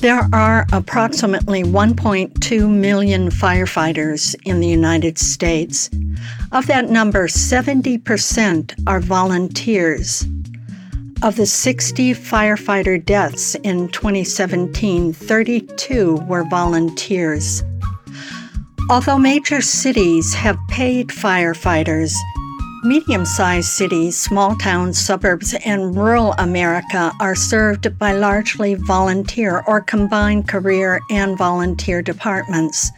There are approximately 1.2 million firefighters in the United States. Of that number, 70% are volunteers. Of the 60 firefighter deaths in 2017, 32 were volunteers. Although major cities have paid firefighters, Medium sized cities, small towns, suburbs, and rural America are served by largely volunteer or combined career and volunteer departments.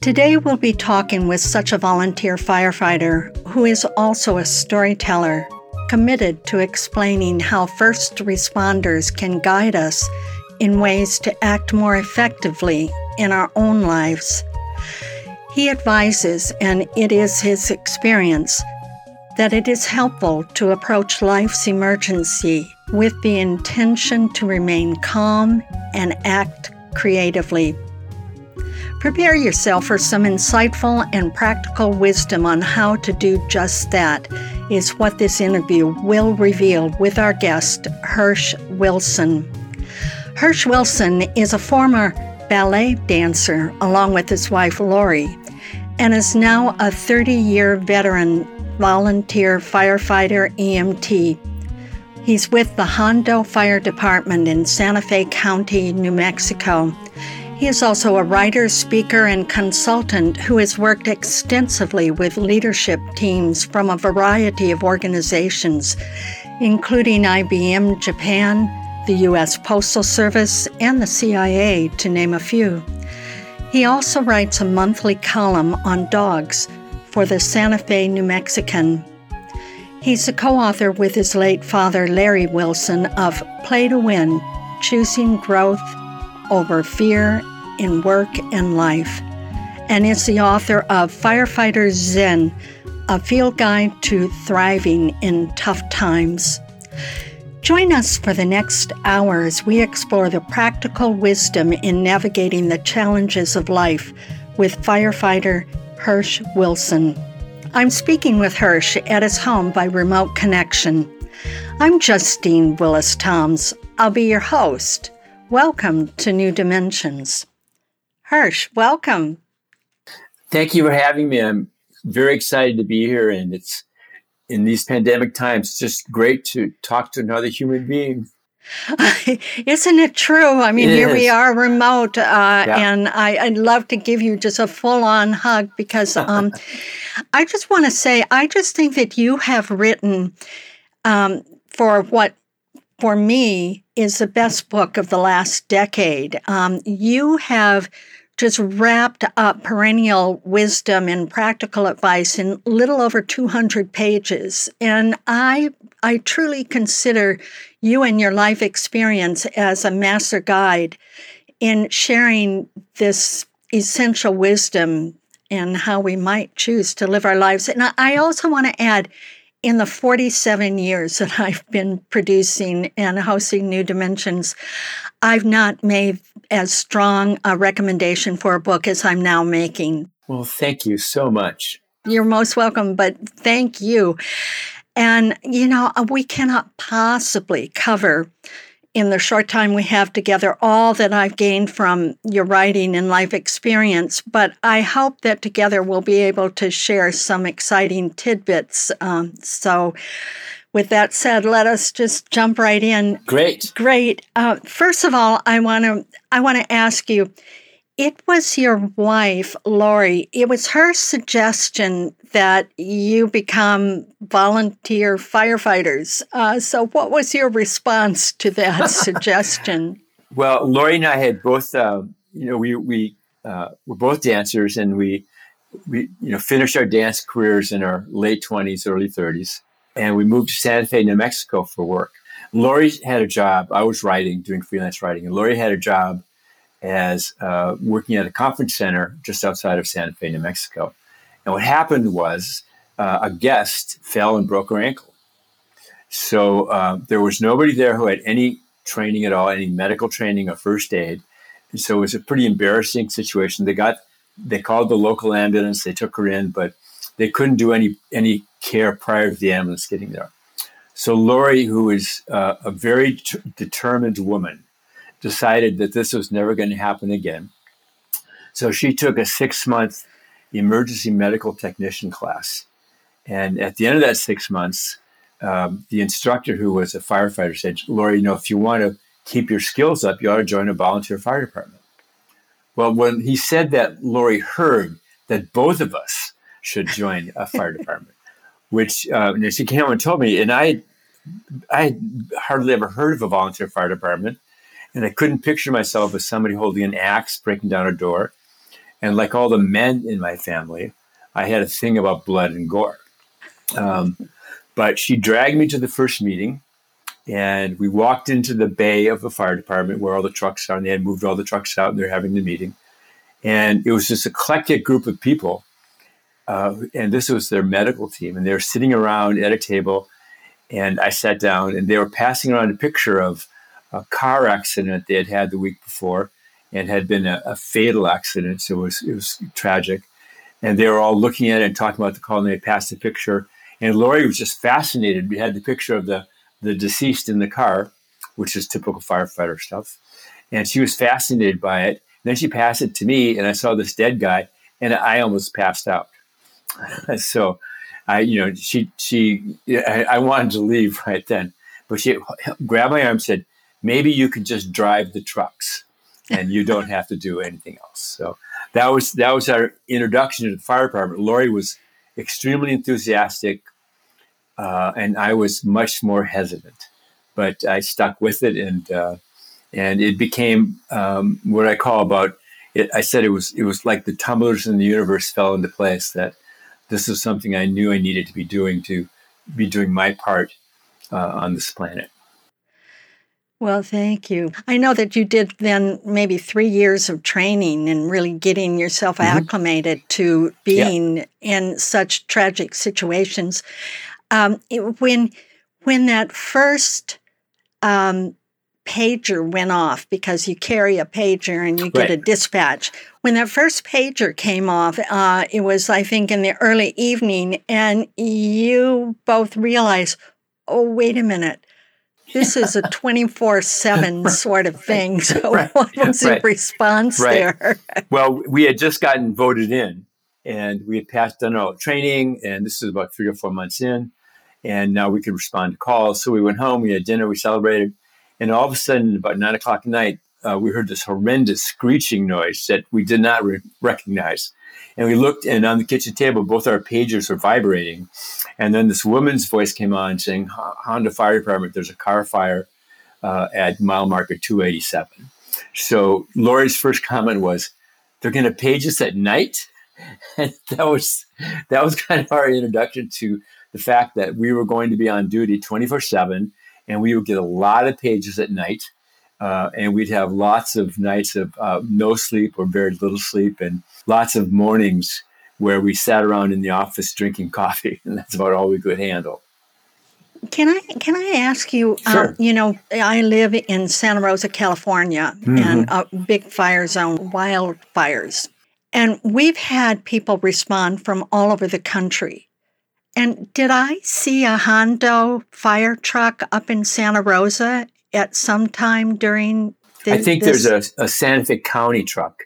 Today, we'll be talking with such a volunteer firefighter who is also a storyteller, committed to explaining how first responders can guide us in ways to act more effectively in our own lives. He advises, and it is his experience, that it is helpful to approach life's emergency with the intention to remain calm and act creatively. Prepare yourself for some insightful and practical wisdom on how to do just that, is what this interview will reveal with our guest, Hersch Wilson. Hersch Wilson is a former ballet dancer along with his wife Lori and is now a 30 year veteran volunteer firefighter EMT. He's with the Hondo Fire Department in Santa Fe County, New Mexico. He is also a writer, speaker, and consultant who has worked extensively with leadership teams from a variety of organizations, including IBM Japan, the U.S. Postal Service, and the CIA, to name a few. He also writes a monthly column on dogs for the Santa Fe New Mexican. He's a co author with his late father, Larry Wilson, of Play to Win Choosing Growth Over Fear in Work and Life, and is the author of Firefighter Zen A Field Guide to Thriving in Tough Times. Join us for the next hour as we explore the practical wisdom in navigating the challenges of life with firefighter Hersch Wilson. I'm speaking with Hersch at his home by remote connection. I'm Justine Willis Toms. I'll be your host. Welcome to New Dimensions. Hersch, welcome. Thank you for having me. I'm very excited to be here, and it's in these pandemic times, it's just great to talk to another human being. Isn't it true? I mean, it here is. we are remote, uh, yeah. and I, would love to give you just a full on hug because um, I just want to say, I just think that you have written um, for what, for me, is the best book of the last decade. Um, you have just wrapped up perennial wisdom and practical advice in little over 200 pages. And I, I truly consider you and your life experience as a master guide in sharing this essential wisdom and how we might choose to live our lives. And I also want to add, in the 47 years that I've been producing and hosting New Dimensions, I've not made as strong a recommendation for a book as I'm now making. Well, thank you so much. You're most welcome, but thank you. And, you know, uh, we cannot possibly cover in the short time we have together all that I've gained from your writing and life experience, but I hope that together we'll be able to share some exciting tidbits. Um, so, with that said, let us just jump right in. Great. Great. Uh, first of all, I want to I want to ask you. It was your wife, Lori. It was her suggestion that you become volunteer firefighters. Uh, so, what was your response to that suggestion? Well, Lori and I had both, uh, you know, we we uh, were both dancers, and we we you know finished our dance careers in our late twenties, early thirties, and we moved to Santa Fe, New Mexico for work. Lori had a job. I was writing, doing freelance writing, and Lori had a job as uh, working at a conference center just outside of Santa Fe, New Mexico. And what happened was uh, a guest fell and broke her ankle. So uh, there was nobody there who had any training at all, any medical training or first aid. And so it was a pretty embarrassing situation. They got they called the local ambulance. They took her in, but they couldn't do any any care prior to the ambulance getting there. So Lori, who is uh, a very t- determined woman, decided that this was never going to happen again. So she took a six month emergency medical technician class. And at the end of that six months, um, the instructor, who was a firefighter, said, Lori, you know, if you want to keep your skills up, you ought to join a volunteer fire department. Well, when he said that, Lori heard that both of us should join a fire department, which uh, she came and told me, and I, I hardly ever heard of a volunteer fire department. And I couldn't picture myself as somebody holding an axe, breaking down a door. And like all the men in my family, I had a thing about blood and gore. Um, but she dragged me to the first meeting, and we walked into the bay of the fire department where all the trucks are, and they had moved all the trucks out, and they're having the meeting. And it was this eclectic group of people, uh, and this was their medical team, and they were sitting around at a table. And I sat down, and they were passing around a picture of a car accident they had had the week before and had been a, a, fatal accident. So it was, it was tragic. And they were all looking at it and talking about the call, and they passed the picture. And Lori was just fascinated. We had the picture of the, the deceased in the car, which is typical firefighter stuff. And she was fascinated by it. And then she passed it to me, and I saw this dead guy, and I almost passed out. so, I, you know, she, she, I, I wanted to leave right then, but she grabbed my arm and said, maybe you could just drive the trucks and you don't have to do anything else. So that was that was our introduction to the fire department. Lori was extremely enthusiastic, uh, and I was much more hesitant, but I stuck with it, and uh, and it became um, what I call about. It, I said it was it was like the tumblers in the universe fell into place. That this is something I knew I needed to be doing to be doing my part uh, on this planet. Well, thank you. I know that you did then maybe three years of training and really getting yourself mm-hmm. acclimated to being yeah. in such tragic situations. Um, it, when when that first um, pager went off, because you carry a pager and you get right. a dispatch. When that first pager came off, uh, it was I think in the early evening, and you both realized, oh wait a minute this is a 24 7 sort of thing. So, right. what was right. the response right. there? well, we had just gotten voted in and we had passed done all training, and this is about three or four months in. And now we could respond to calls. So, we went home, we had dinner, we celebrated. And all of a sudden, about nine o'clock at night, uh, we heard this horrendous screeching noise that we did not re- recognize. And we looked, and on the kitchen table, both our pagers were vibrating. And then this woman's voice came on saying, Hondo Fire Department, there's a car fire uh, at mile marker 287. So Lori's first comment was, they're going to page us at night? And that was, that was kind of our introduction to the fact that we were going to be on duty 24 7 and we would get a lot of pages at night. Uh, and we'd have lots of nights of uh, no sleep or very little sleep and lots of mornings where we sat around in the office drinking coffee, and that's about all we could handle. Can I can I ask you? Um, sure. Um, you know, I live in Santa Rosa, California, mm-hmm. and a big fire zone, wildfires, and we've had people respond from all over the country. And did I see a Hondo fire truck up in Santa Rosa? at some time during the, I think this? there's a, a, Santa Fe County truck,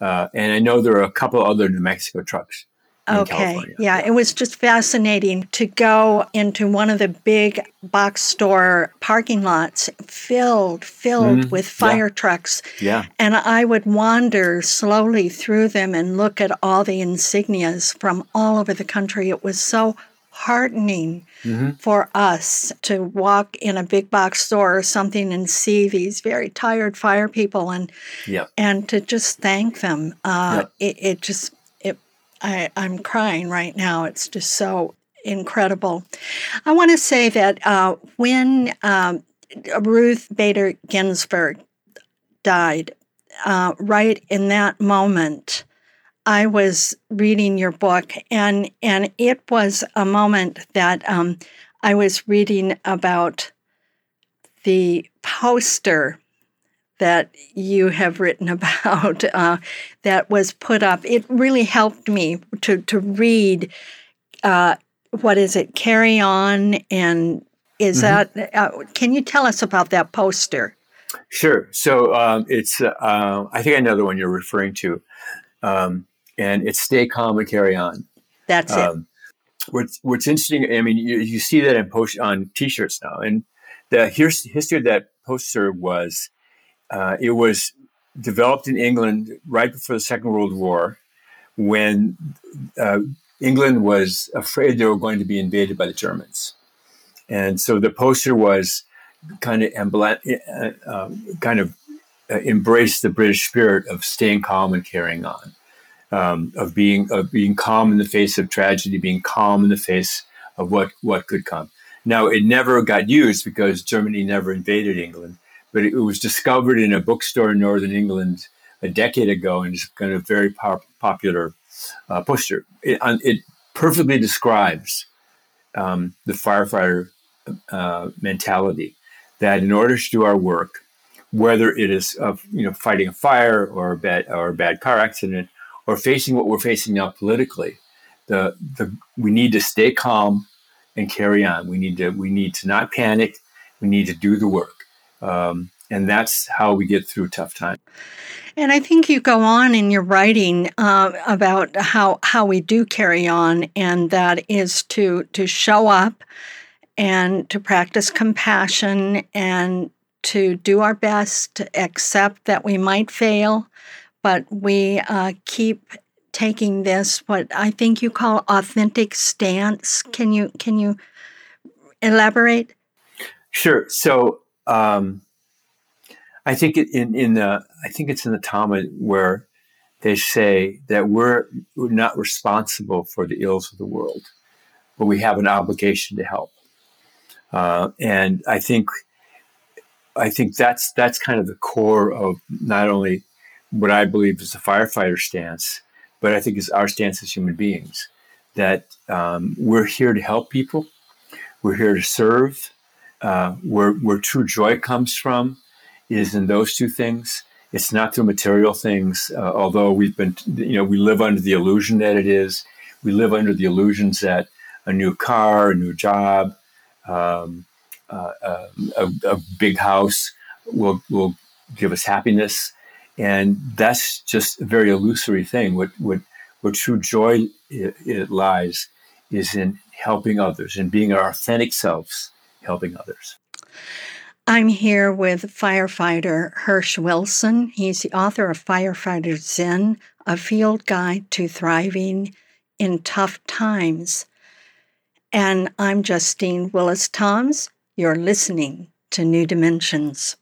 uh, and I know there are a couple other New Mexico trucks. Okay. Yeah, it was just fascinating to go into one of the big box store parking lots filled filled mm with fire yeah. trucks. Yeah. And I would wander slowly through them and look at all the insignias from all over the country. It was so heartening mm-hmm. for us to walk in a big box store or something and see these very tired fire people and yep. and to just thank them. Uh, yep. it, it just I, I'm crying right now. It's just so incredible. I want to say that uh, when um, Ruth Bader Ginsburg died, uh, right in that moment, I was reading your book, and and it was a moment that um, I was reading about the poster that you have written about uh, that was put up. It really helped me to to read. Uh, what is it? Carry on, and is mm-hmm. that? Uh, can you tell us about that poster? Sure. So um, it's. Uh, I think I know the one you're referring to. Um, and it's stay calm and carry on. That's um, it. What's What's interesting, I mean, you, you see that in post on T-shirts now, and the the history of that poster was, uh, it was developed in England right before the Second World War, when uh, England was afraid they were going to be invaded by the Germans, and so the poster was kind of embla- uh, um, kind of uh, embraced the British spirit of staying calm and carrying on um, of being of being calm in the face of tragedy, being calm in the face of what what could come. Now, it never got used because Germany never invaded England, but it, was discovered in a bookstore in northern England a decade ago, and it's kind of a very pop- popular uh, poster. It, it, perfectly describes um, the firefighter uh, mentality that in order to do our work, whether it is you know fighting a fire or a bad or a bad car accident or facing what we're facing now politically, the, the we need to stay calm and carry on. We need to we need to not panic. We need to do the work, um, and that's how we get through tough times. And I think you go on in your writing uh, about how how we do carry on, and that is to to show up and to practice compassion and to do our best to accept that we might fail, but we uh, keep taking this what I think you call authentic stance. Can you can you elaborate? Sure. So um, I think in in the I think it's in the Talmud where they say that we're, we're not responsible for the ills of the world, but we have an obligation to help. Uh, and I think I think that's that's kind of the core of not only what I believe is the firefighter stance, but I think is our stance as human beings that um, we're here to help people, we're here to serve. Uh, where where true joy comes from is in those two things. It's not through material things, uh, although we've been, you know, we live under the illusion that it is. We live under the illusions that a new car, a new job, um, uh, a, a, big house will will give us happiness. And that's just a very illusory thing. What, what, what true joy it, it lies is in helping others and being our authentic selves, helping others. I'm here with firefighter Hersch Wilson. He's the author of Firefighter Zen, a field guide to thriving in tough times. And I'm Justine Willis Toms. You're listening to New Dimensions.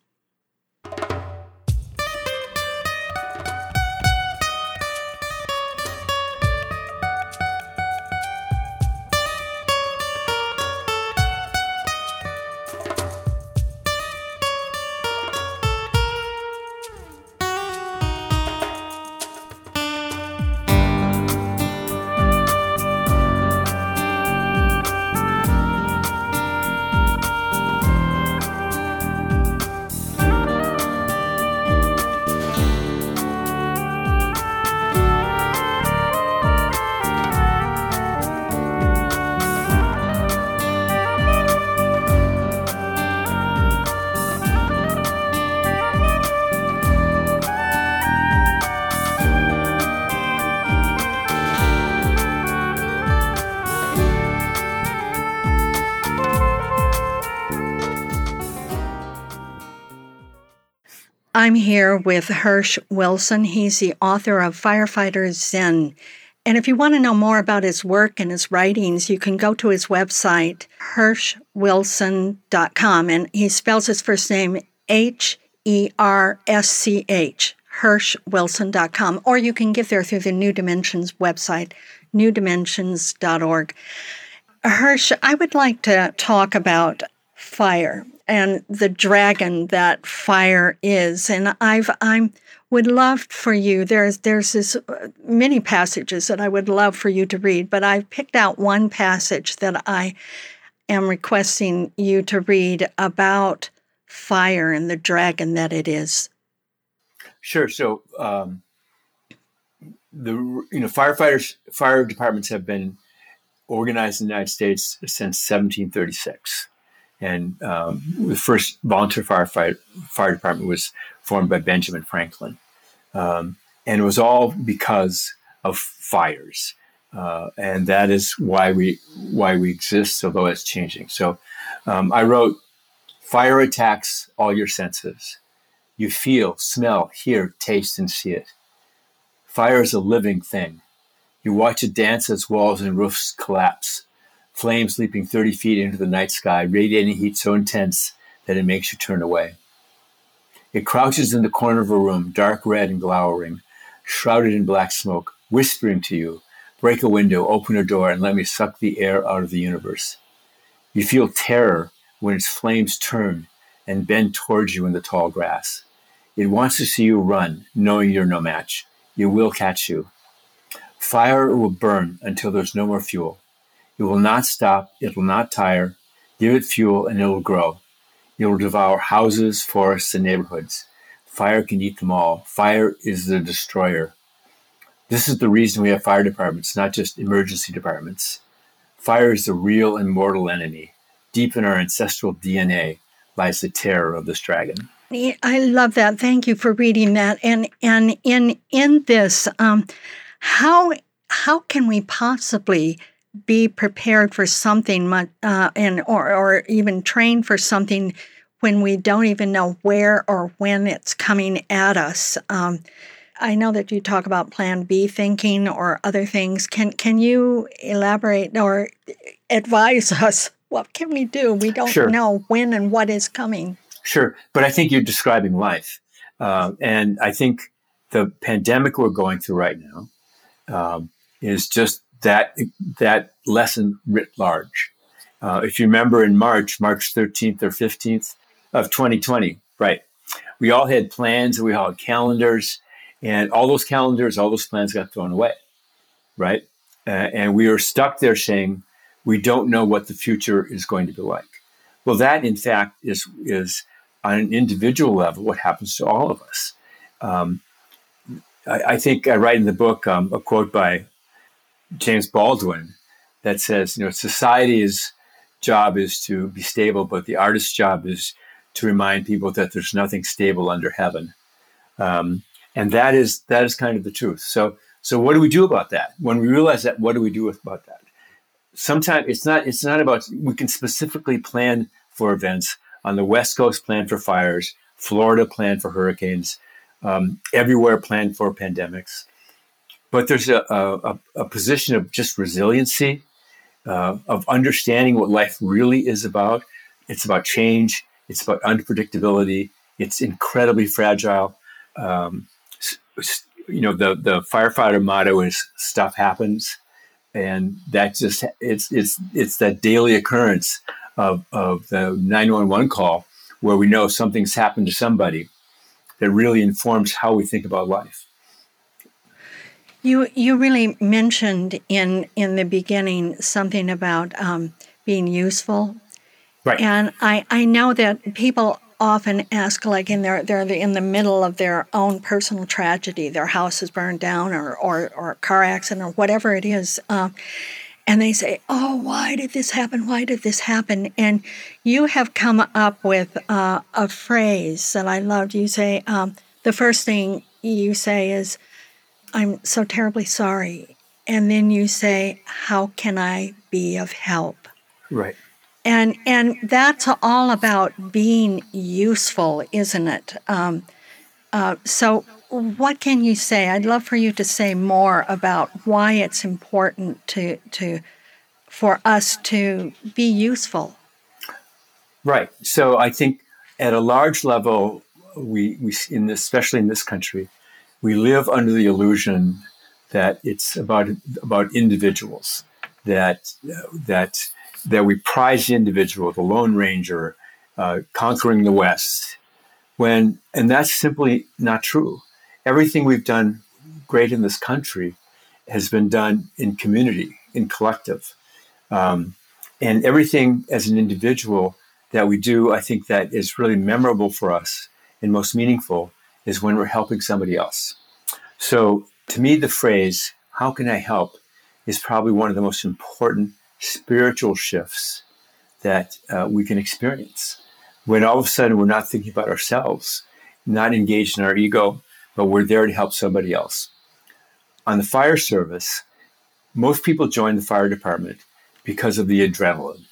Here with Hersch Wilson. He's the author of Firefighter Zen. And if you want to know more about his work and his writings, you can go to his website, herschwilson.com. And he spells his first name H E R S C H, herschwilson.com. Or you can get there through the New Dimensions website, newdimensions.org. Hersch, I would like to talk about fire and the dragon that fire is. And I've I'm would love for you there's there's this uh, many passages that I would love for you to read, but I've picked out one passage that I am requesting you to read about fire and the dragon that it is. Sure. So um, the you know firefighters fire departments have been organized in the United States since 1736. And um, the first volunteer firefighter fire department was formed by Benjamin Franklin. Um, and it was all because of fires. Uh, and that is why we why we exist, although it's changing. So um, I wrote, "Fire attacks all your senses. You feel, smell, hear, taste, and see it. Fire is a living thing. You watch it dance as walls and roofs collapse, flames leaping 30 feet into the night sky, radiating heat so intense that it makes you turn away. It crouches in the corner of a room, dark red and glowering, shrouded in black smoke, whispering to you, break a window, open a door, and let me suck the air out of the universe. You feel terror when its flames turn and bend towards you in the tall grass. It wants to see you run, knowing you're no match. It will catch you. Fire will burn until there's no more fuel. It will not stop, it will not tire. Give it fuel and it will grow. It will devour houses, forests, and neighborhoods. Fire can eat them all. Fire is the destroyer. This is the reason we have fire departments, not just emergency departments. Fire is the real and mortal enemy. Deep in our ancestral DNA lies the terror of this dragon. I love that. Thank you for reading that. And and in in this, um, how how can we possibly be prepared for something uh, and or, or even train for something when we don't even know where or when it's coming at us um, I know that you talk about plan B thinking or other things. Can can you elaborate or advise us what can we do? We don't sure. know when and what is coming. Sure, but I think you're describing life, uh, and I think the pandemic we're going through right now um, is just that that lesson writ large. Uh, if you remember in March, March 13th or 15th of 2020, right? We all had plans, we all had calendars, and all those calendars, all those plans got thrown away, right? Uh, and we are stuck there saying we don't know what the future is going to be like. Well, that in fact is is on an individual level what happens to all of us. Um, I, I, think I write in the book um, a quote by James Baldwin that says, you know, society's job is to be stable, but the artist's job is to remind people that there's nothing stable under heaven. Um, and that is that is kind of the truth. So so what do we do about that? When we realize that, what do we do about that? Sometimes it's not it's not about we can specifically plan for events on the West Coast, plan for fires, Florida, plan for hurricanes, um, everywhere, plan for pandemics but there's a, a, a position of just resiliency, uh, of understanding what life really is about. It's about change. It's about unpredictability. It's incredibly fragile. Um, you know, the the firefighter motto is "stuff happens," and that just it's it's it's that daily occurrence of of the nine one one call where we know something's happened to somebody that really informs how we think about life. You you really mentioned in in the beginning something about um, being useful, right? And I I know that people often ask like in their they're in the middle of their own personal tragedy, their house is burned down or or, or a car accident or whatever it is. Uh, and they say, "Oh, why did this happen? Why did this happen?" And you have come up with uh, a phrase that I loved. You say um, the first thing you say is, I'm so terribly sorry. And then you say, How can I be of help? Right. And and that's all about being useful, isn't it? Um, Uh, so, what can you say? I'd love for you to say more about why it's important to to for us to be useful. Right. So I think at a large level, we, we in this, especially in this country, we live under the illusion that it's about about individuals, that that that we prize the individual, the Lone Ranger, uh, conquering the West, when and that's simply not true. Everything we've done great in this country has been done in community, in collective, um, and everything as an individual that we do, I think that is really memorable for us and most meaningful is when we're helping somebody else. So to me, the phrase, how can I help, is probably one of the most important spiritual shifts that uh, we can experience. When all of a sudden we're not thinking about ourselves, not engaged in our ego, but we're there to help somebody else. On the fire service, most people join the fire department because of the adrenaline,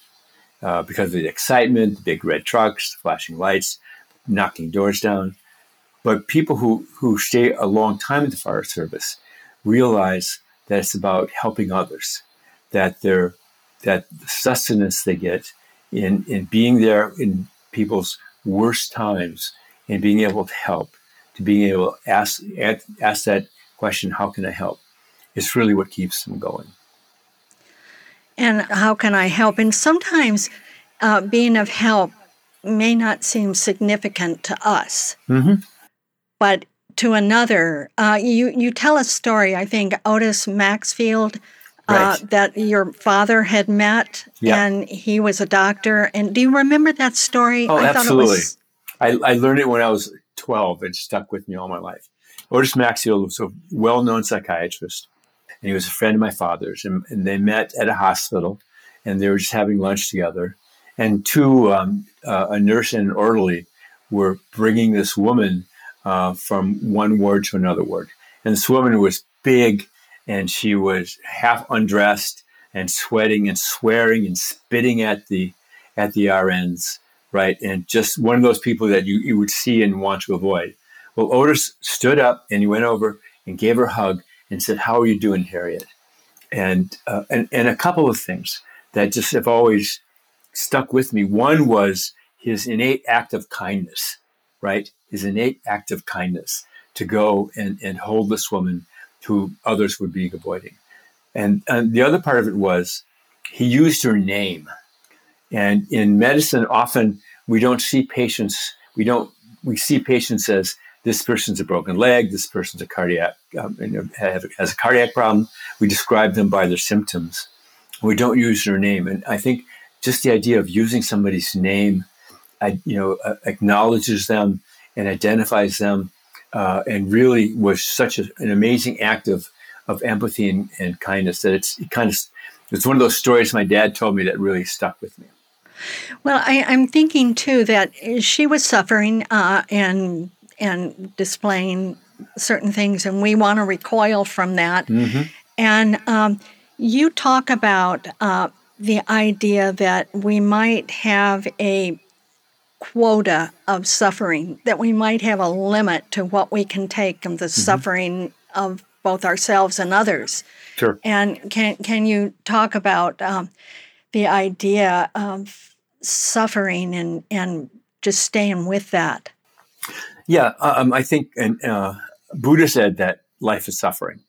uh, because of the excitement, the big red trucks, flashing lights, knocking doors down. But people who, who stay a long time in the fire service realize that it's about helping others, that they're that the sustenance they get in, in being there in people's worst times and being able to help, to being able to ask, ask that question, how can I help? It's really what keeps them going. And how can I help? And sometimes uh, being of help may not seem significant to us. Mm-hmm but to another. Uh, you you tell a story. I think Otis Maxfield. Uh, right. that your father had met, yeah. and he was a doctor. And do you remember that story? Oh, I absolutely. Was... I, I learned it when I was 12 and stuck with me all my life. Otis Maxfield was a well known psychiatrist, and he was a friend of my father's. And, and, they met at a hospital, and they were just having lunch together. And two, um, uh, a nurse and an orderly, were bringing this woman uh, from one word to another word. And this woman was big and she was half undressed and sweating and swearing and spitting at the at the RNs, right? And just one of those people that you, you would see and want to avoid. Well, Otis stood up and he went over and gave her a hug and said, "How are you doing, Harriet?" And uh, and and a couple of things that just have always stuck with me. One was his innate act of kindness, right? His innate act of kindness to go and, and hold this woman who others would be avoiding. And, and the other part of it was he used her name. And in medicine, often we don't see patients, we don't, we see patients as this person's a broken leg, this person's a cardiac, um, has a cardiac problem. We describe them by their symptoms. We don't use their name. And I think just the idea of using somebody's name, I, you know, uh, acknowledges them, and identifies them, uh, and really was such a, an amazing act of, of empathy and, and kindness that it's it kind of it's one of those stories my dad told me that really stuck with me. Well, I, am thinking too that she was suffering uh, and and displaying certain things, and we want to recoil from that. Mm-hmm. And um, you talk about uh, the idea that we might have a quota of suffering, that we might have a limit to what we can take of the mm-hmm. suffering of both ourselves and others. Sure. And can can you talk about um, the idea of suffering and and just staying with that? Yeah, um, I think and uh, Buddha said that life is suffering,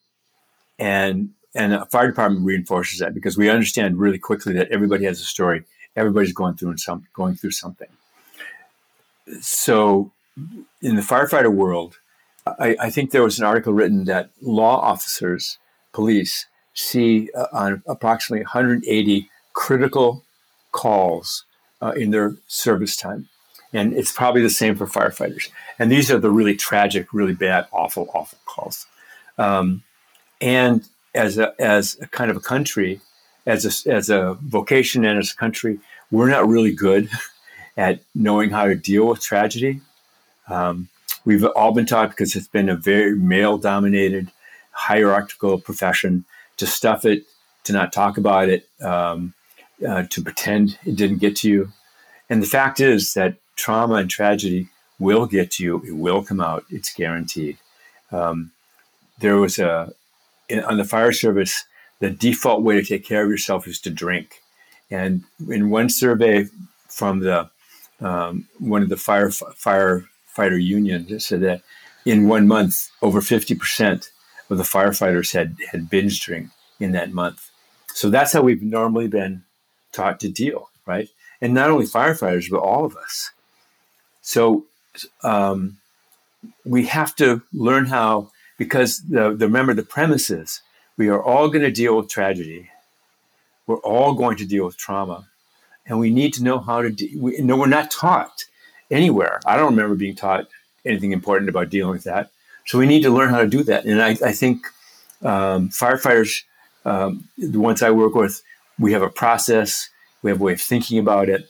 and and the fire department reinforces that because we understand really quickly that everybody has a story. Everybody's going through some going through something so in the firefighter world, I, I, think there was an article written that law officers, police, see uh, on approximately 180 critical calls uh, in their service time. And it's probably the same for firefighters. And these are the really tragic, really bad, awful, awful calls. Um, and as a, as a kind of a country, as a, as a vocation and as a country, we're not really good at knowing how to deal with tragedy. Um, we've all been taught because it's been a very male dominated, hierarchical profession to stuff it, to not talk about it, um, uh, to pretend it didn't get to you. And the fact is that trauma and tragedy will get to you. It will come out. It's guaranteed. Um, there was a in, on the fire service. The default way to take care of yourself is to drink. And in one survey from the um, one of the fire firefighter unions, said that in one month, over fifty percent of the firefighters had had binge drink in that month. So that's how we've normally been taught to deal, right? And not only firefighters, but all of us. So um, we have to learn how, because the, the remember the premise is we are all going to deal with tragedy. We're all going to deal with trauma, and we need to know how to. De- we, no, we're not taught anywhere. I don't remember being taught anything important about dealing with that. So we need to learn how to do that. And I, I think um, firefighters, um, the ones I work with, we have a process. We have a way of thinking about it.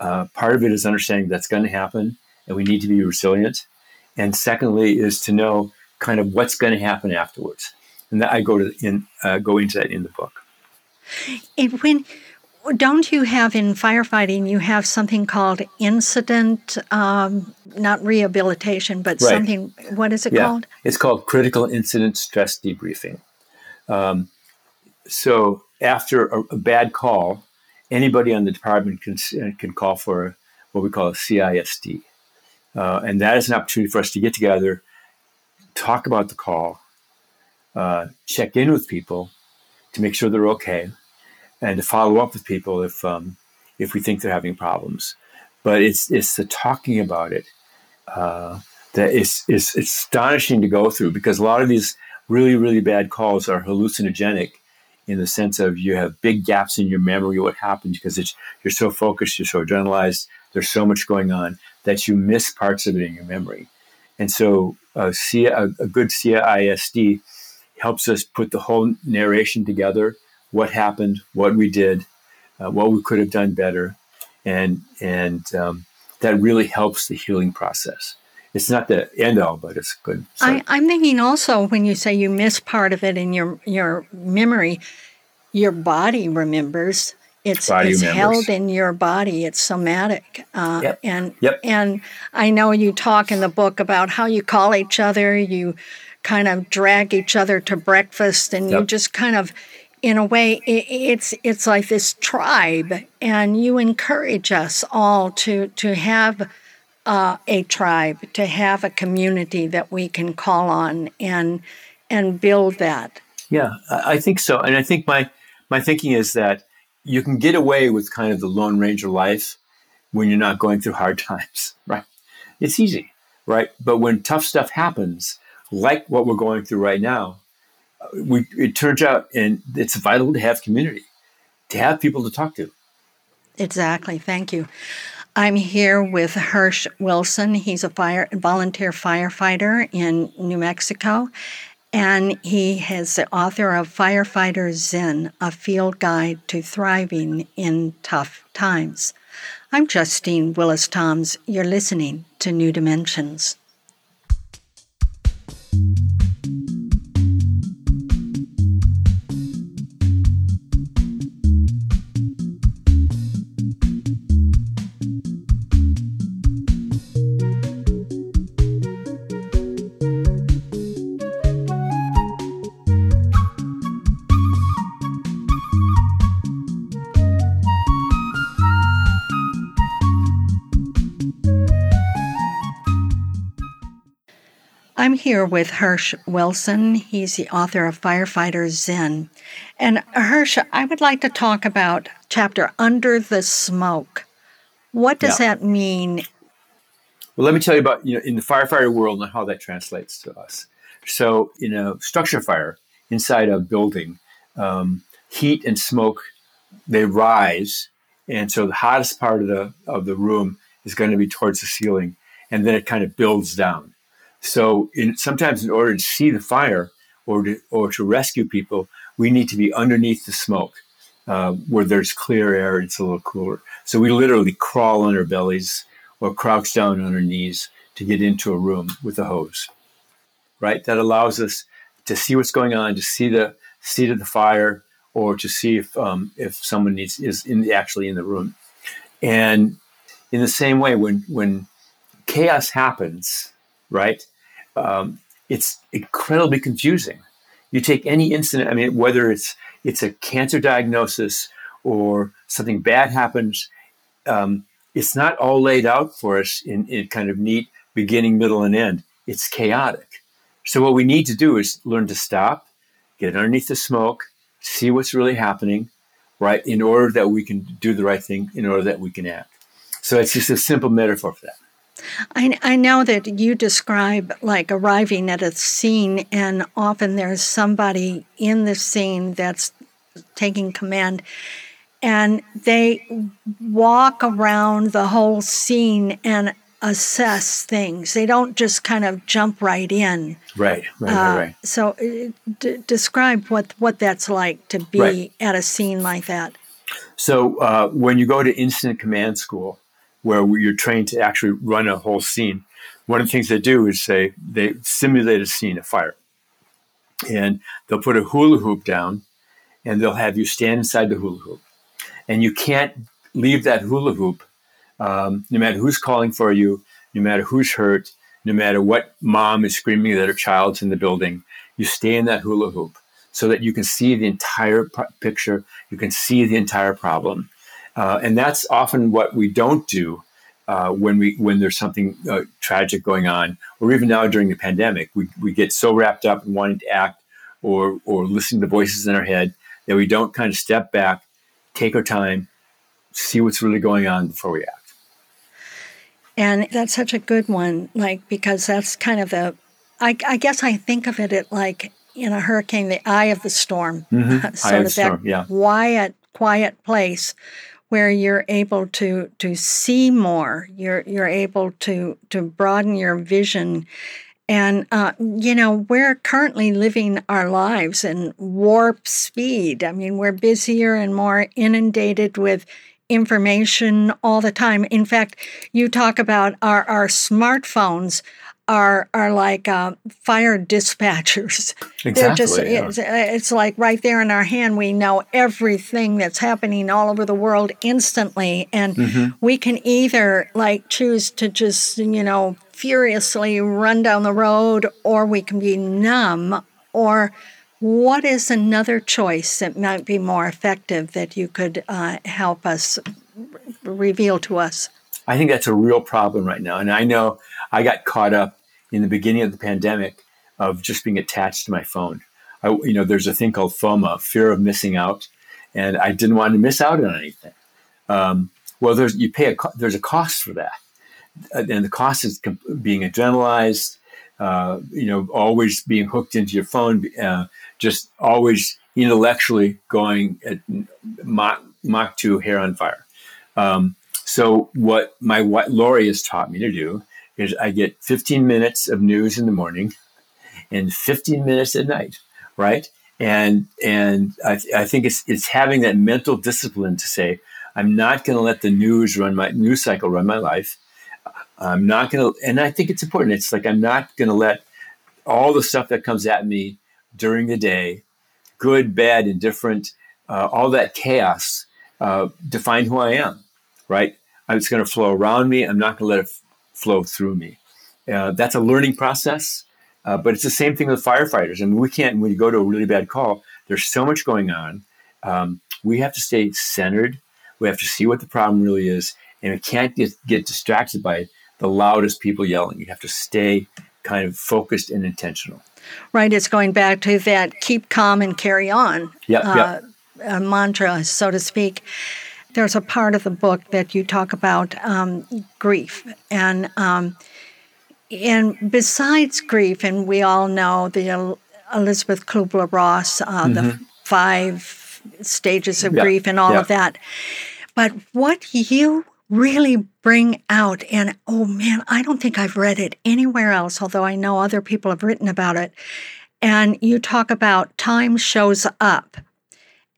Uh, part of it is understanding that's going to happen, and we need to be resilient. And secondly, is to know kind of what's going to happen afterwards. And that I go to in uh, go into that in the book. And when don't you have in firefighting you have something called incident um, not rehabilitation but right. something what is it yeah. called it's called critical incident stress debriefing um, so after a, a, bad anybody on the department can, can call for what we call a CISD. Uh, and that is an opportunity for us to get together, talk about the call, uh, check in with people to make sure they're okay, and to follow up with people if um, if we think they're having problems. But it's it's the talking about it uh, that is is astonishing to go through because a lot of these really really bad calls are hallucinogenic in the sense of you have big gaps in your memory what happened because you're so focused, you're so adrenalized, there's so much going on that you miss parts of it in your memory. And so a good CISD helps us put the whole narration together, what happened, what we did, uh, what we could have done better, and and um, that really helps the healing process. It's not the end all, but it's good. I, I'm thinking also when you say you miss part of it in your your memory, your body remembers. It's body it's remembers. held in your body. It's somatic. Uh, yep. And yep. and I know you talk in the book about how you call each other. You kind of drag each other to breakfast, and yep. you just kind of in a way it's it's like this tribe and you encourage us all to to have uh, a tribe, to have a community that we can call on and and build that. Yeah, I think so, and I think my my thinking is that you can get away with kind of the lone ranger life when you're not going through hard times, right? It's easy, right? But when tough stuff happens, like what we're going through right now, we it turns out, and it's vital to have community, to have people to talk to. Exactly. Thank you. I'm here with Hersch Wilson. He's a fire volunteer firefighter in New Mexico, and he is the author of Firefighter Zen: A Field Guide to Thriving in Tough Times. I'm Justine Willis Toms. You're listening to New Dimensions. Here with Hersch Wilson. He's the author of Firefighter Zen. And Hersch, I would like to talk about chapter Under the Smoke. What does yeah. that mean? Well, let me tell you about, you know, in the firefighter world and how that translates to us. So, in a structure fire inside a building, um, heat and smoke, they rise. And so the hottest part of the, of the room is going to be towards the ceiling. And then it kind of builds down. So in, sometimes in order to see the fire or to, or to rescue people, we need to be underneath the smoke uh, where there's clear air it's a little cooler. So we literally crawl on our bellies or crouch down on our knees to get into a room with a hose, right? That allows us to see what's going on, to see the seat of the fire, or to see if um, if someone needs is in the, actually in the room. And in the same way, when when chaos happens, right? Um, it's incredibly confusing. You take any incident, I mean, whether it's it's a cancer diagnosis or something bad happens, um, it's not all laid out for us in, in kind of neat beginning, middle, and end. It's chaotic. So what we need to do is learn to stop, get underneath the smoke, see what's really happening, right? In order that we can do the right thing, in order that we can act. So it's just a simple metaphor for that. I, I know that you describe like arriving at a scene, and often there's somebody in the scene that's taking command, and they walk around the whole scene and assess things. They don't just kind of jump right in. Right, right, uh, right, right. So, uh, d- describe what what that's like to be right. at a scene like that. So, uh, when you go to incident command school, where you're trained to actually run a whole scene, one of the things they do is say they simulate a scene, a fire, and they'll put a hula hoop down, and they'll have you stand inside the hula hoop, and you can't leave that hula hoop um, no matter who's calling for you, no matter who's hurt, no matter what mom is screaming that her child's in the building, you stay in that hula hoop so that you can see the entire picture, you can see the entire problem. Uh, and that's often what we don't do uh, when we when there's something uh, tragic going on, or even now during the pandemic, we, we get so wrapped up in wanting to act or or listening to voices in our head that we don't kind of step back, take our time, see what's really going on before we act. And that's such a good one, like, because that's kind of the, I, I guess I think of it at like in a hurricane, the eye of the storm, mm-hmm. sort of, that storm, yeah. quiet, quiet place where you're able to to see more. You're you're able to to broaden your vision. And, uh, you know, we're currently living our lives in warp speed. I mean, we're busier and more inundated with information all the time. In fact, you talk about our, our smartphones are are like uh, fire dispatchers. Exactly. They're just, yeah. it's, it's, like right there in our hand. We know everything that's happening all over the world instantly, and mm-hmm. we can either like choose to just you know furiously run down the road, or we can be numb, or what is another choice that might be more effective that you could uh, help us reveal to us? I think that's a real problem right now. And I know I got caught up in the beginning of the pandemic of just being attached to my phone. I, you know, there's a thing called FOMO, fear of missing out, and I didn't want to miss out on anything. Um, well, there's you pay a there's a cost for that, and the cost is being adrenalized. Uh, you know, always being hooked into your phone, uh, just always intellectually going at Mach, Mach 2 hair on fire. Um, so what my what Lori has taught me to do is I get 15 minutes of news in the morning and 15 minutes at night, right? And and I, I think it's it's having that mental discipline to say I'm not going to let the news run my news cycle run my life. I'm not going to, and I think it's important. It's like I'm not going to let all the stuff that comes at me during the day, good, bad, indifferent, uh, all that chaos, uh, define who I am, right? It's going to flow around me. I'm not going to let it flow through me. Uh, that's a learning process, uh, but it's the same thing with firefighters. I mean, we can't, when you go to a really bad call, there's so much going on. Um, we have to stay centered. We have to see what the problem really is, and we can't get, get distracted by the loudest people yelling. You have to stay kind of focused and intentional. Right. It's going back to that keep calm and carry on yep, uh, yep. mantra, so to speak. There's a part of the book that you talk about um, grief. And, um, and besides grief, and we all know the Elisabeth Kubler Ross, uh, mm-hmm. the five stages of yep, grief, and all of that. But what you really bring out. And oh man, I don't think I've read it anywhere else, although I know other people have written about it. And you talk about time shows up.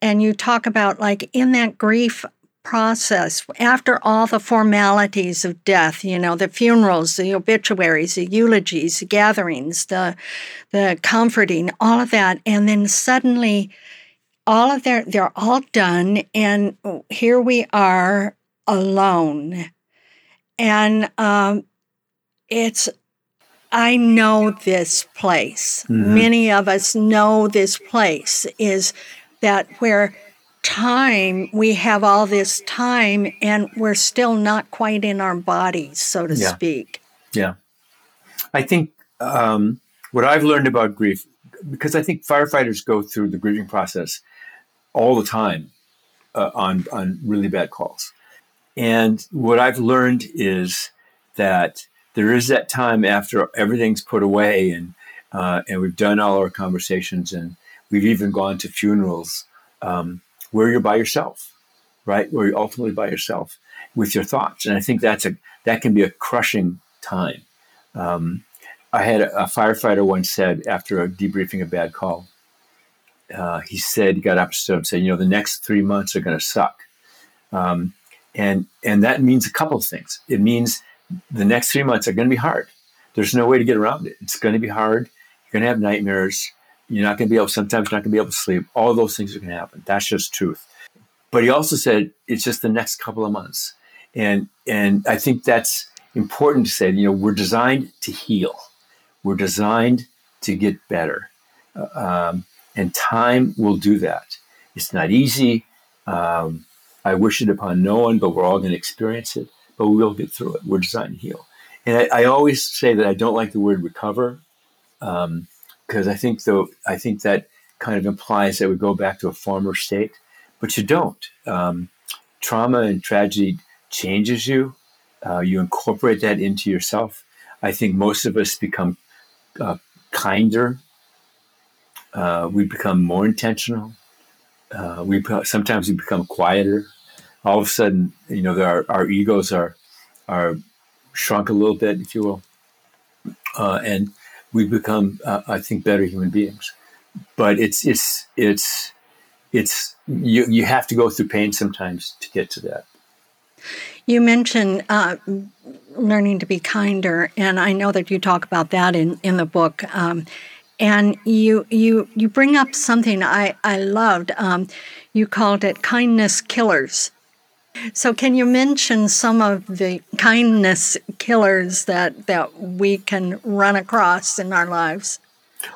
And you talk about, like, in that grief process, after all the formalities of death, you know, the funerals, the obituaries, the eulogies, the gatherings, the, the comforting, all of that. And then suddenly, all of their they're all done. And here we are alone. And um, it's I know this place. Mm-hmm. Many of us know this place is that where time, we have all this time and we're still not quite in our bodies, so to yeah. speak. Yeah. I think um, what I've learned about grief, because I think firefighters go through the grieving process all the time uh, on, on really bad calls. And what I've learned is that there is that time after everything's put away and uh, and we've done all our conversations and we've even gone to funerals um, where you're by yourself, right? Where you're ultimately by yourself with your thoughts. And I think that's a that can be a crushing time. Um, I had a, a, firefighter once said after a debriefing a bad call, uh, he said he got up stood up and said, you know, the next three months are going to suck. Um, and and that means a couple of things. It means the next three months are going to be hard. There's no way to get around it. It's going to be hard. You're going to have nightmares. You're not going to be able. Sometimes you're not going to be able to sleep. All those things are going to happen. That's just truth. But he also said it's just the next couple of months, and and I think that's important to say. You know, we're designed to heal. We're designed to get better, uh, um, and time will do that. It's not easy. Um, I wish it upon no one, but we're all going to experience it. But we will get through it. We're designed to heal. And I, I always say that I don't like the word recover because I think though I think that kind of implies that we go back to a former state, but you don't. Um, trauma and tragedy changes you. Uh, you incorporate that into yourself. I think most of us become uh, kinder. Uh, we become more intentional. Uh, we sometimes we become quieter. All of a sudden, you know, our, our egos are are shrunk a little bit, if you will, uh, and we become, uh, I think, better human beings. But it's it's it's it's you you have to go through pain sometimes to get to that. You mentioned uh, learning to be kinder, and I know that you talk about that in in the book. Um, and you you you bring up something I I loved. Um, you called it kindness killers. So, can you mention some of the kindness killers that that we can run across in our lives?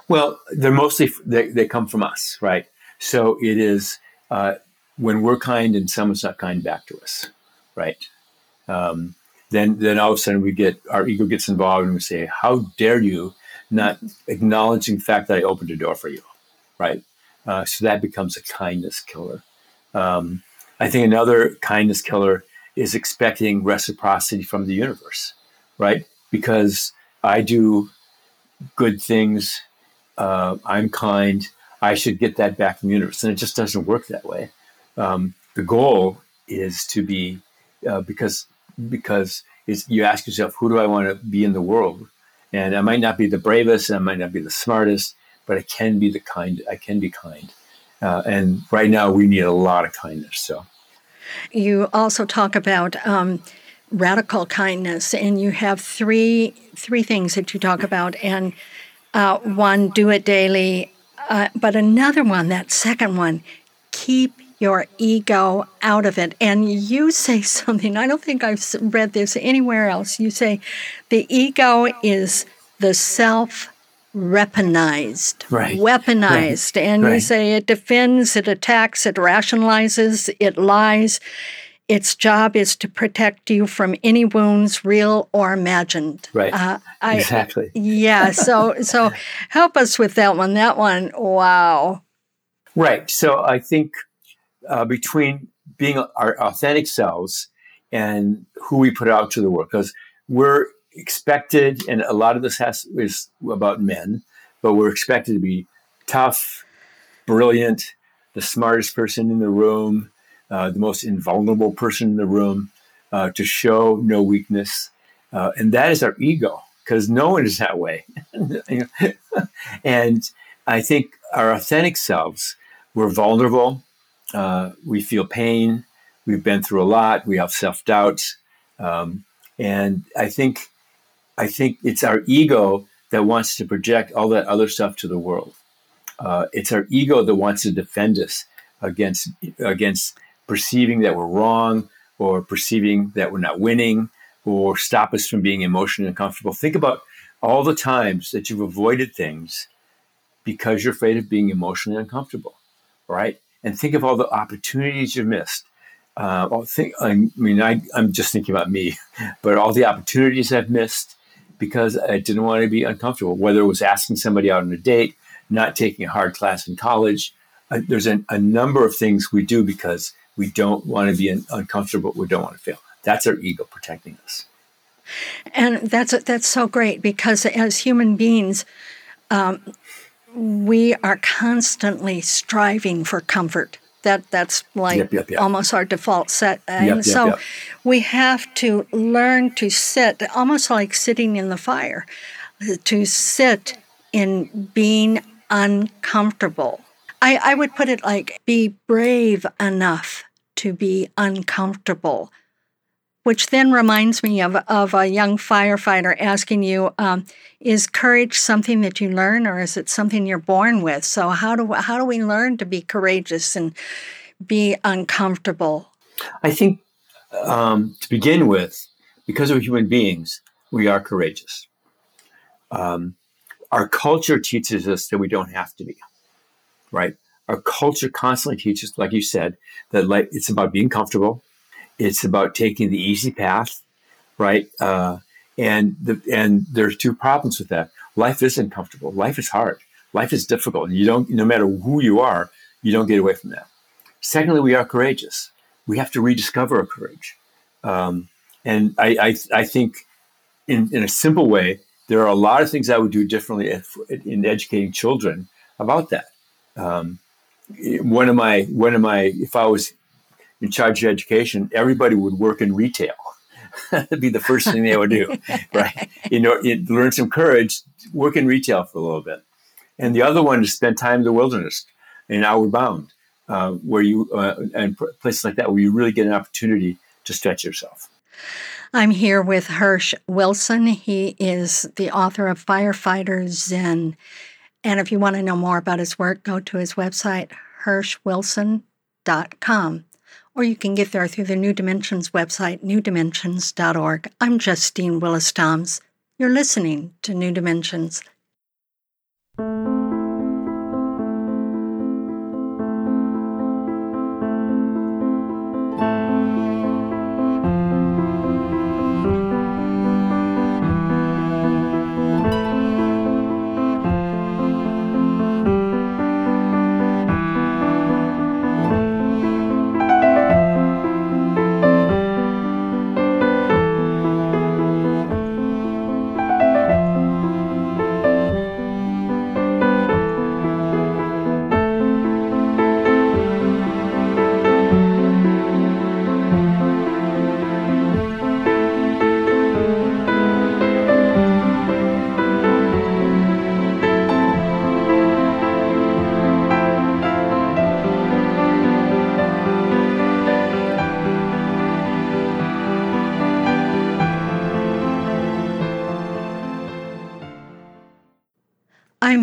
Well, they're mostly they, they come from us, right? So it is uh, when we're kind and someone's not kind back to us, right? Um, then then all of a sudden we get our ego gets involved and we say, "How dare you not acknowledging the fact that I opened a door for you, right? Uh, so that becomes a kindness killer. Um, I think another kindness killer is expecting reciprocity from the universe, right? Because I do good things, uh, I'm kind, I should get that back from the universe. And it just doesn't work that way. Um, the goal is to be, uh, because because you ask yourself, who do I want to be in the world? And I might not be the bravest, and I might not be the smartest, but I can be the kind. I can be kind. Uh, and right now, we need a lot of kindness. So, you also talk about um, radical kindness, and you have three three things that you talk about. And uh, one, do it daily, uh, but another one, that second one, keep your ego out of it. And you say something, I don't think I've read this anywhere else. You say the ego is the self weaponized. Right. Weaponized. Right. And right. you say it defends, it attacks, it rationalizes, it lies. Its job is to protect you from any wounds, real or imagined. Right. Uh, I, exactly. Yeah. So, so help us with that one. That one. Wow. Right. So I think uh, between being our authentic selves and who we put out to the world because we're expected and a lot of this has is about men but we're expected to be tough brilliant the smartest person in the room uh, the most invulnerable person in the room uh, to show no weakness uh, and that is our ego because no one is that way and i think our authentic selves we're vulnerable uh, we feel pain. We've been through a lot. We have self doubts, um, and I think I think it's our ego that wants to project all that other stuff to the world. Uh, it's our ego that wants to defend us against against perceiving that we're wrong or perceiving that we're not winning or stop us from being emotionally uncomfortable. Think about all the times that you've avoided things because you're afraid of being emotionally uncomfortable, right? And think of all the opportunities you've missed. Uh, think, I mean, I, I'm just thinking about me, but all the opportunities I've missed because I didn't want to be uncomfortable, whether it was asking somebody out on a date, not taking a hard class in college. Uh, there's a, a, number of things we do because we don't want to be uncomfortable, we don't want to fail. That's our ego protecting us. And that's that's so great because as human beings, um, we are constantly striving for comfort. That that's like yep, yep, yep. almost our default set, and so we have to learn to sit, almost like sitting in the fire, to sit in being uncomfortable. I, I would put it like be brave enough to be uncomfortable which then reminds me of, of a young firefighter asking you, um, is courage something that you learn or is it something you're born with? So how do, how do we learn to be courageous and be uncomfortable? I think um, to begin with, because we're human beings, we are courageous. Um, our culture teaches us that we don't have to be, right? Our culture constantly teaches, like you said, that like, it's about being comfortable, it's about taking the easy path, right? Uh, and the, and there's two problems with that. Life isn't comfortable. Life is hard. Life is difficult. You don't, no matter who you are, you don't get away from that. Secondly, we are courageous. We have to rediscover our courage. Um, and I, I, I, think, in, in a simple way, there are a lot of things I would do differently if, in educating children about that. Um, one of my, one of my, if I was in charge of education, everybody would work in retail. That'd be the first thing they would do, right? You know, learn some courage, work in retail for a little bit. And the other one is spend time in the wilderness, in Outward Bound, uh, where you, uh, and places like that, where you really get an opportunity to stretch yourself. I'm here with Hersch Wilson. He is the author of Firefighter Zen. And if you want to know more about his work, go to his website, herschwilson.com or you can get there through the New Dimensions website, newdimensions.org. I'm Justine Willis Toms. You're listening to New Dimensions.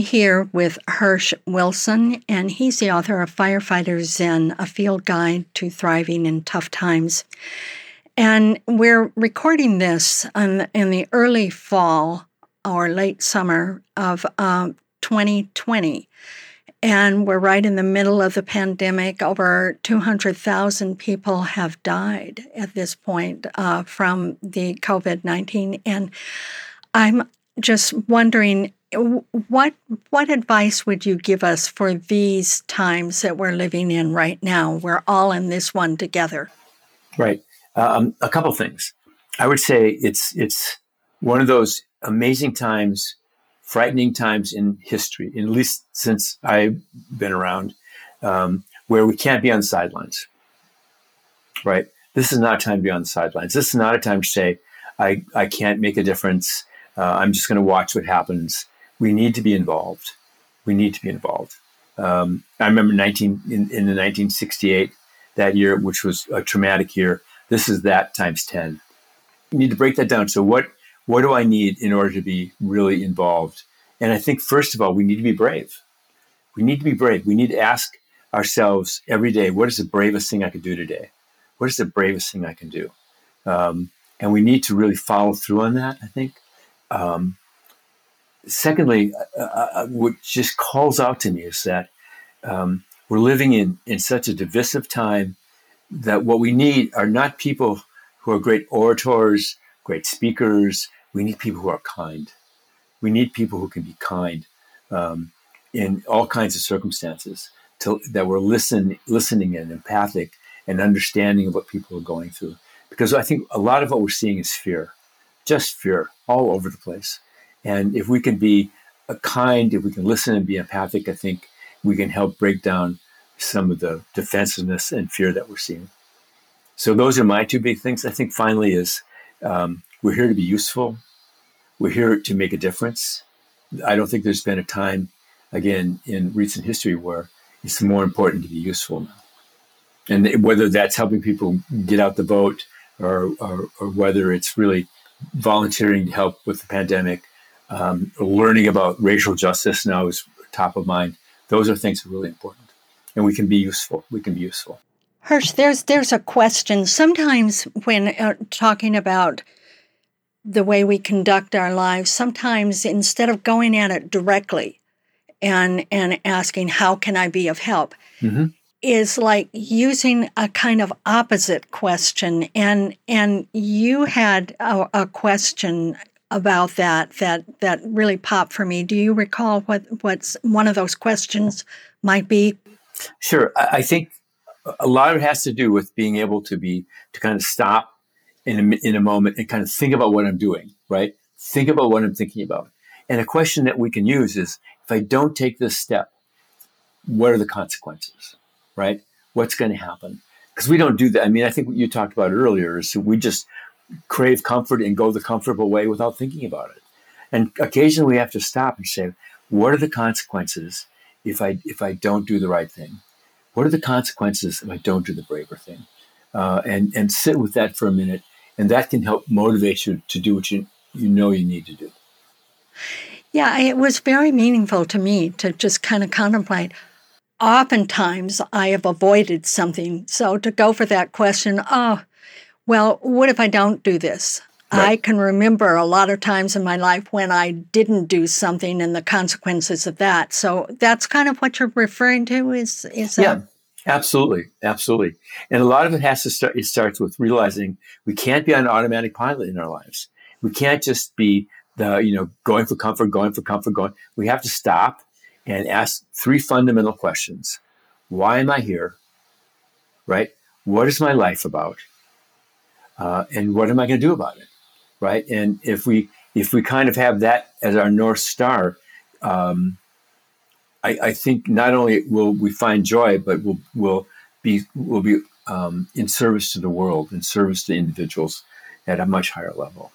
Here with Hersch Wilson, and he's the author of Firefighter Zen, a field guide to thriving in tough times. And we're recording this in, in the early fall or late summer of uh, 2020. And we're right in the middle of the pandemic. Over 200,000 people have died at this point uh, from the COVID 19. And I'm just wondering what what advice would you give us for these times that we're living in right now? We're all in this one together. Right. Um, a couple things. I would say it's it's one of those amazing times, frightening times in history, at least since I've been around, um, where we can't be on sidelines. Right. This is not a time to be on the sidelines. This is not a time to say, I, I can't make a difference. Uh, I'm just going to watch what happens we need to be involved. We need to be involved. Um, I remember 19 in, in the 1968 that year, which was a traumatic year. This is that times 10. We need to break that down. So what what do I need in order to be really involved? And I think first of all, we need to be brave. We need to be brave. We need to ask ourselves every day, what is the bravest thing I can do today? What is the bravest thing I can do? Um, and we need to really follow through on that. I think. Um, secondly, uh, uh, uh, what just calls out to me is that um, we're living in in such a divisive time that what we need are not people who are great orators, great speakers. We need people who are kind. We need people who can be kind um, in all kinds of circumstances. To, that we're listen, listening and empathic and understanding of what people are going through. Because I think a lot of what we're seeing is fear, just fear all over the place. And if we can be kind, if we can listen and be empathic, I think we can help break down some of the defensiveness and fear that we're seeing. So those are my two big things. I think finally is um, we're here to be useful. We're here to make a difference. I don't think there's been a time, again, in recent history where it's more important to be useful now. And whether that's helping people get out the vote or, or, or whether it's really volunteering to help with the pandemic, um, learning about racial justice now is top of mind. Those are things that are really important. And we can be useful. We can be useful. Hersch, there's there's a question. Sometimes when uh, talking about the way we conduct our lives, sometimes instead of going at it directly and and asking how can I be of help, mm-hmm. is like using a kind of opposite question. And and you had a, a question about that that that really popped for me. Do you recall what what's one of those questions might be? Sure. I think a lot of it has to do with being able to be to kind of stop in a, in a moment and kind of think about what I'm doing. Right. Think about what I'm thinking about. And a question that we can use is, if I don't take this step, what are the consequences? Right. What's going to happen? Because we don't do that. I mean, I think what you talked about earlier is we just crave comfort and go the comfortable way without thinking about it. And occasionally we have to stop and say, what are the consequences if I if I don't do the right thing? What are the consequences if I don't do the braver thing? Uh, and and sit with that for a minute, and that can help motivate you to do what you you know you need to do. Yeah, it was very meaningful to me to just kind of contemplate. Oftentimes, I have avoided something, so to go for that question, oh, well, what if I don't do this? Right. I can remember a lot of times in my life when I didn't do something and the consequences of that. So that's kind of what you're referring to is is Yeah. Absolutely, absolutely, and a lot of it has to start. It starts with realizing we can't be on automatic pilot in our lives. We can't just be the you know going for comfort, going for comfort, going. We have to stop and ask three fundamental questions: Why am I here? Right? What is my life about? Uh, and what am I going to do about it, right? And if we if we kind of have that as our north star, um, I, I, think not only will we find joy, but we'll we'll be we'll be um, in service to the world, in service to individuals at a much higher level.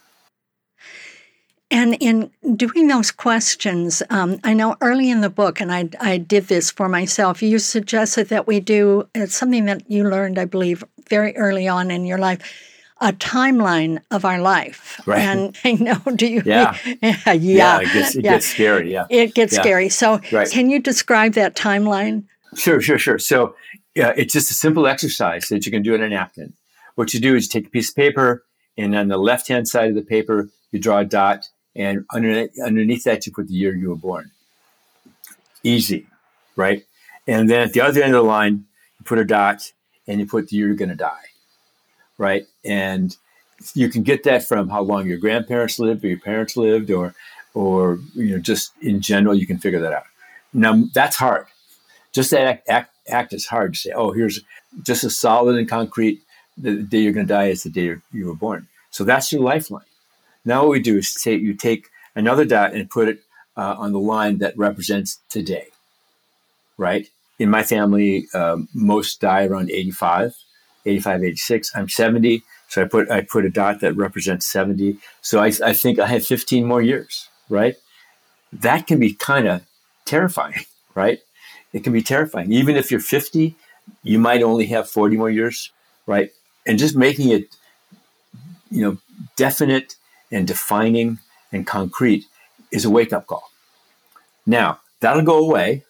And in doing those questions, um, I know early in the book, and I, I did this for myself, you suggested that we do, it's something that you learned, I believe, very early on in your life, a timeline of our life. Right. And I know, do you? Yeah. yeah. yeah. it gets, it yeah. gets scary. Yeah. It gets yeah. scary. So, right. can you describe that timeline? Sure, sure, sure. So, yeah, it's just a simple exercise that you can do in a napkin. What you do is you take a piece of paper, and on the left hand side of the paper, you draw a dot, and underneath, underneath that, you put the year you were born. Easy, right? And then at the other end of the line, you put a dot, and you put the year you're going to die right? And you can get that from how long your grandparents lived or your parents lived, or or you know just in general, you can figure that out. Now that's hard. Just that act, act, act is hard to say. Oh, here's just as solid and concrete. The day you're going to die is the day you were born. So that's your lifeline. Now what we do is say you take another dot and put it uh, on the line that represents today. Right. In my family, uh, most die around 85. 85, 86. I'm 70. So I put I put a dot that represents 70. So I, I think I have 15 more years, right? That can be kind of terrifying, right? It can be terrifying. Even if you're 50, you might only have 40 more years, right? And just making it, you know, definite and defining and concrete is a wake up call. Now, that'll go away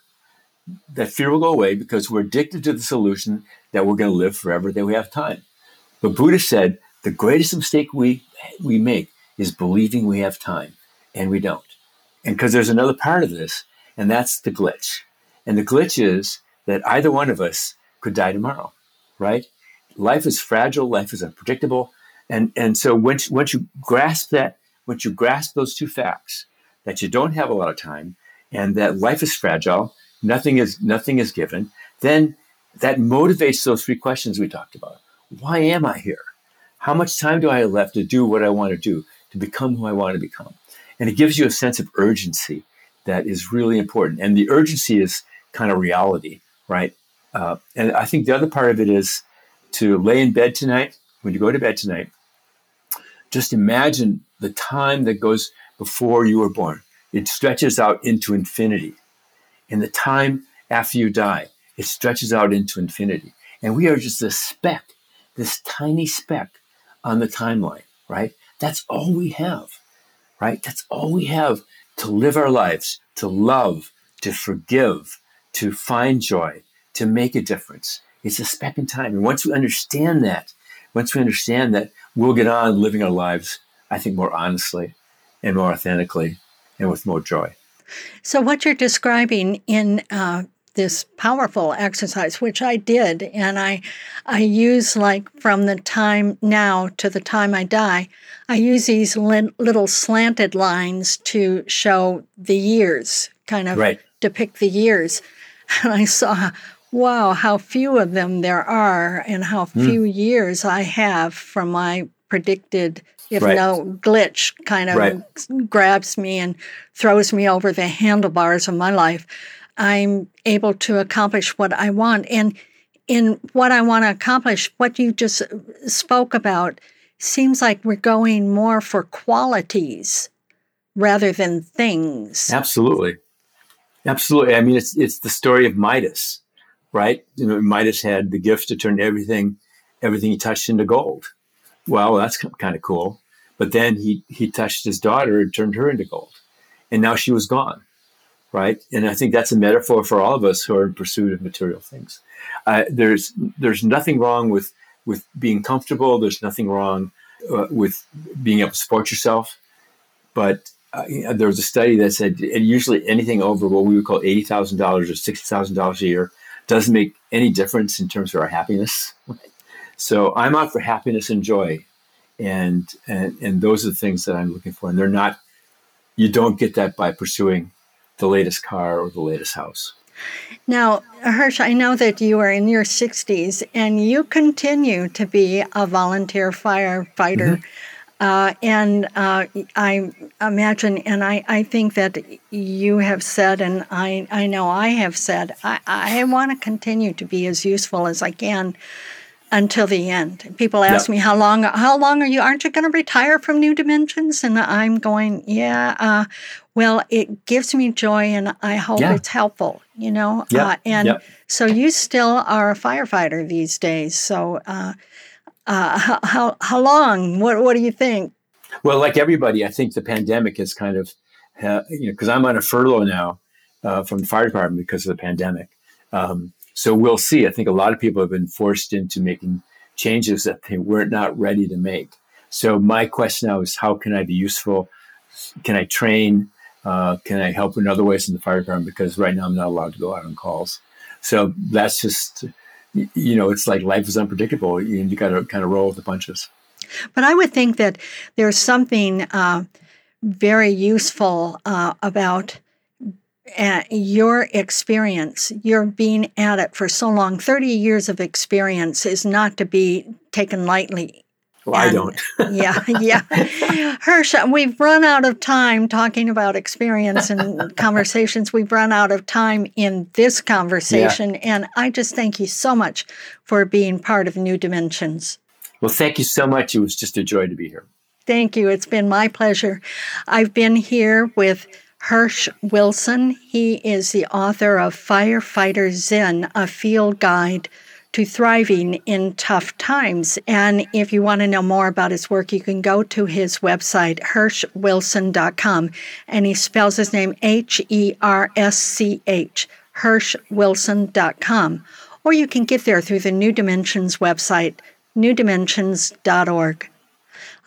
that fear will go away because we're addicted to the solution that we're going to live forever, that we have time. But Buddha said the greatest mistake we we make is believing we have time, and we don't. And because there's another part of this, and that's the glitch. And the glitch is that either one of us could die tomorrow, right? Life is fragile, life is unpredictable. And, and so once, once you grasp that, once you grasp those two facts, that you don't have a lot of time and that life is fragile, nothing is, nothing is given, then that motivates those three questions we talked about. Why am I here? How much time do I have left to do what I want to do, to become who I want to become? And it gives you a sense of urgency that is really important. And the urgency is kind of reality, right? Uh, and I think the other part of it is to lay in bed tonight, when you go to bed tonight, just imagine the time that goes before you were born. It stretches out into infinity. And the time after you die, it stretches out into infinity. And we are just a speck, this tiny speck on the timeline, right? That's all we have, right? That's all we have to live our lives, to love, to forgive, to find joy, to make a difference. It's a speck in time. And once we understand that, once we understand that, we'll get on living our lives, I think, more honestly and more authentically and with more joy. So, what you're describing in uh, this powerful exercise, which I did, and I, I use like from the time now to the time I die, I use these li- little slanted lines to show the years, kind of right. depict the years. And I saw, wow, how few of them there are, and how mm. few years I have from my predicted if right. no glitch kind of right. grabs me and throws me over the handlebars of my life, I'm able to accomplish what I want. And in what I want to accomplish, what you just spoke about seems like we're going more for qualities rather than things. Absolutely. Absolutely. I mean, it's, it's the story of Midas, right? You know, Midas had the gift to turn everything, everything he touched into gold well, that's kind of cool. But then he, he touched his daughter and turned her into gold. And now she was gone. Right. And I think that's a metaphor for all of us who are in pursuit of material things. Uh, there's, there's nothing wrong with, with being comfortable. There's nothing wrong uh, with being able to support yourself. But uh, there was a study that said usually anything over what we would call $80,000 or $60,000 a year doesn't make any difference in terms of our happiness. So I'm out for happiness and joy, and and and those are the things that I'm looking for. And they're not. You don't get that by pursuing the latest car or the latest house. Now, Hersch, I know that you are in your 60s and you continue to be a volunteer firefighter. Mm-hmm. Uh, and uh, I imagine, and I, I think that you have said, and I, I know I have said, I, I want to continue to be as useful as I can until the end. People ask yep. me how long how long are you aren't you going to retire from New Dimensions and I'm going, yeah, uh, well, it gives me joy and I hope yeah. it's helpful, you know. Yep. Uh, and yep. so you still are a firefighter these days. So uh, uh how how long? What what do you think? Well, like everybody, I think the pandemic has kind of uh, you know because I'm on a furlough now uh, from the fire department because of the pandemic. Um, so we'll see. I think a lot of people have been forced into making changes that they were not not ready to make. So my question now is, how can I be useful? Can I train? Uh, can I help in other ways in the fire department? Because right now I'm not allowed to go out on calls. So that's just, you know, it's like life is unpredictable. You, you got to kind of roll with the punches. But I would think that there's something uh, very useful uh, about your experience, your being at it for so long, 30 years of experience is not to be taken lightly. Well, and, I don't. yeah, yeah. Hersch, we've run out of time talking about experience and conversations. We've run out of time in this conversation. Yeah. And I just thank you so much for being part of New Dimensions. Well, thank you so much. It was just a joy to be here. Thank you. It's been my pleasure. I've been here with Hersch Wilson. He is the author of Firefighter Zen, a field guide to thriving in tough times. And if you want to know more about his work, you can go to his website, herschwilson.com. And he spells his name H E R S C H, herschwilson.com. Or you can get there through the New Dimensions website, newdimensions.org.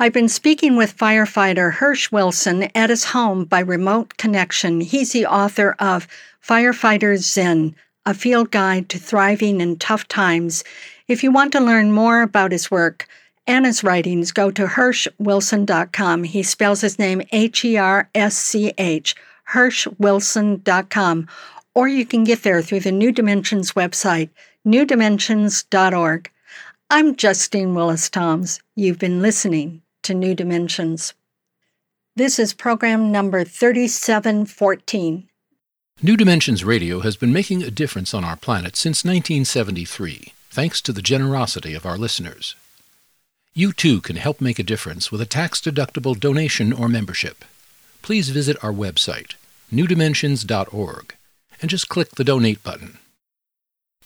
I've been speaking with firefighter Hersch Wilson at his home by remote connection. He's the author of Firefighter Zen, a field guide to thriving in tough times. If you want to learn more about his work and his writings, go to HerschWilson.com. He spells his name H E R S C H, HerschWilson.com. Or you can get there through the New Dimensions website, newdimensions.org. I'm Justine Willis Toms. You've been listening to New Dimensions. This is program number 3714. New Dimensions Radio has been making a difference on our planet since 1973, thanks to the generosity of our listeners. You too can help make a difference with a tax deductible donation or membership. Please visit our website, newdimensions.org, and just click the donate button.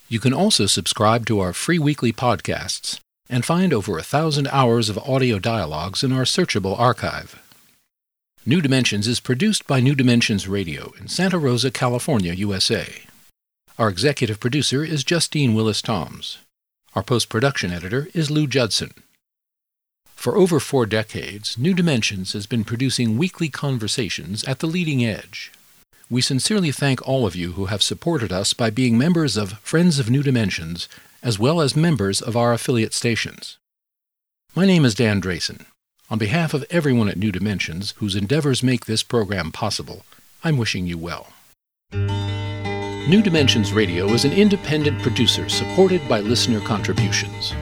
You can also subscribe to our free weekly podcasts and find over a thousand hours of audio dialogues in our searchable archive. New Dimensions is produced by New Dimensions Radio in Santa Rosa, California, USA. Our executive producer is Justine Willis Toms. Our post production editor is Lou Judson. For over four decades, New Dimensions has been producing weekly conversations at the leading edge. We sincerely thank all of you who have supported us by being members of Friends of New Dimensions, as well as members of our affiliate stations. My name is Dan Drayson. On behalf of everyone at New Dimensions whose endeavors make this program possible, I'm wishing you well. New Dimensions Radio is an independent producer supported by listener contributions.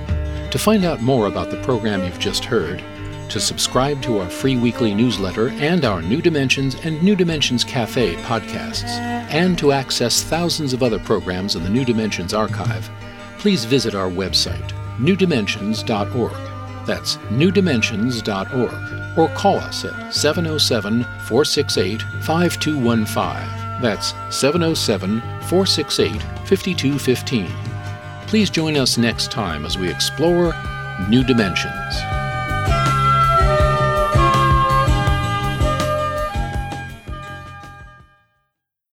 To find out more about the program you've just heard, to subscribe to our free weekly newsletter and our New Dimensions and New Dimensions Cafe podcasts, and to access thousands of other programs in the New Dimensions archive, please visit our website, newdimensions.org. That's newdimensions.org. Or call us at 707 468 5215. That's 707 468 5215. Please join us next time as we explore new dimensions.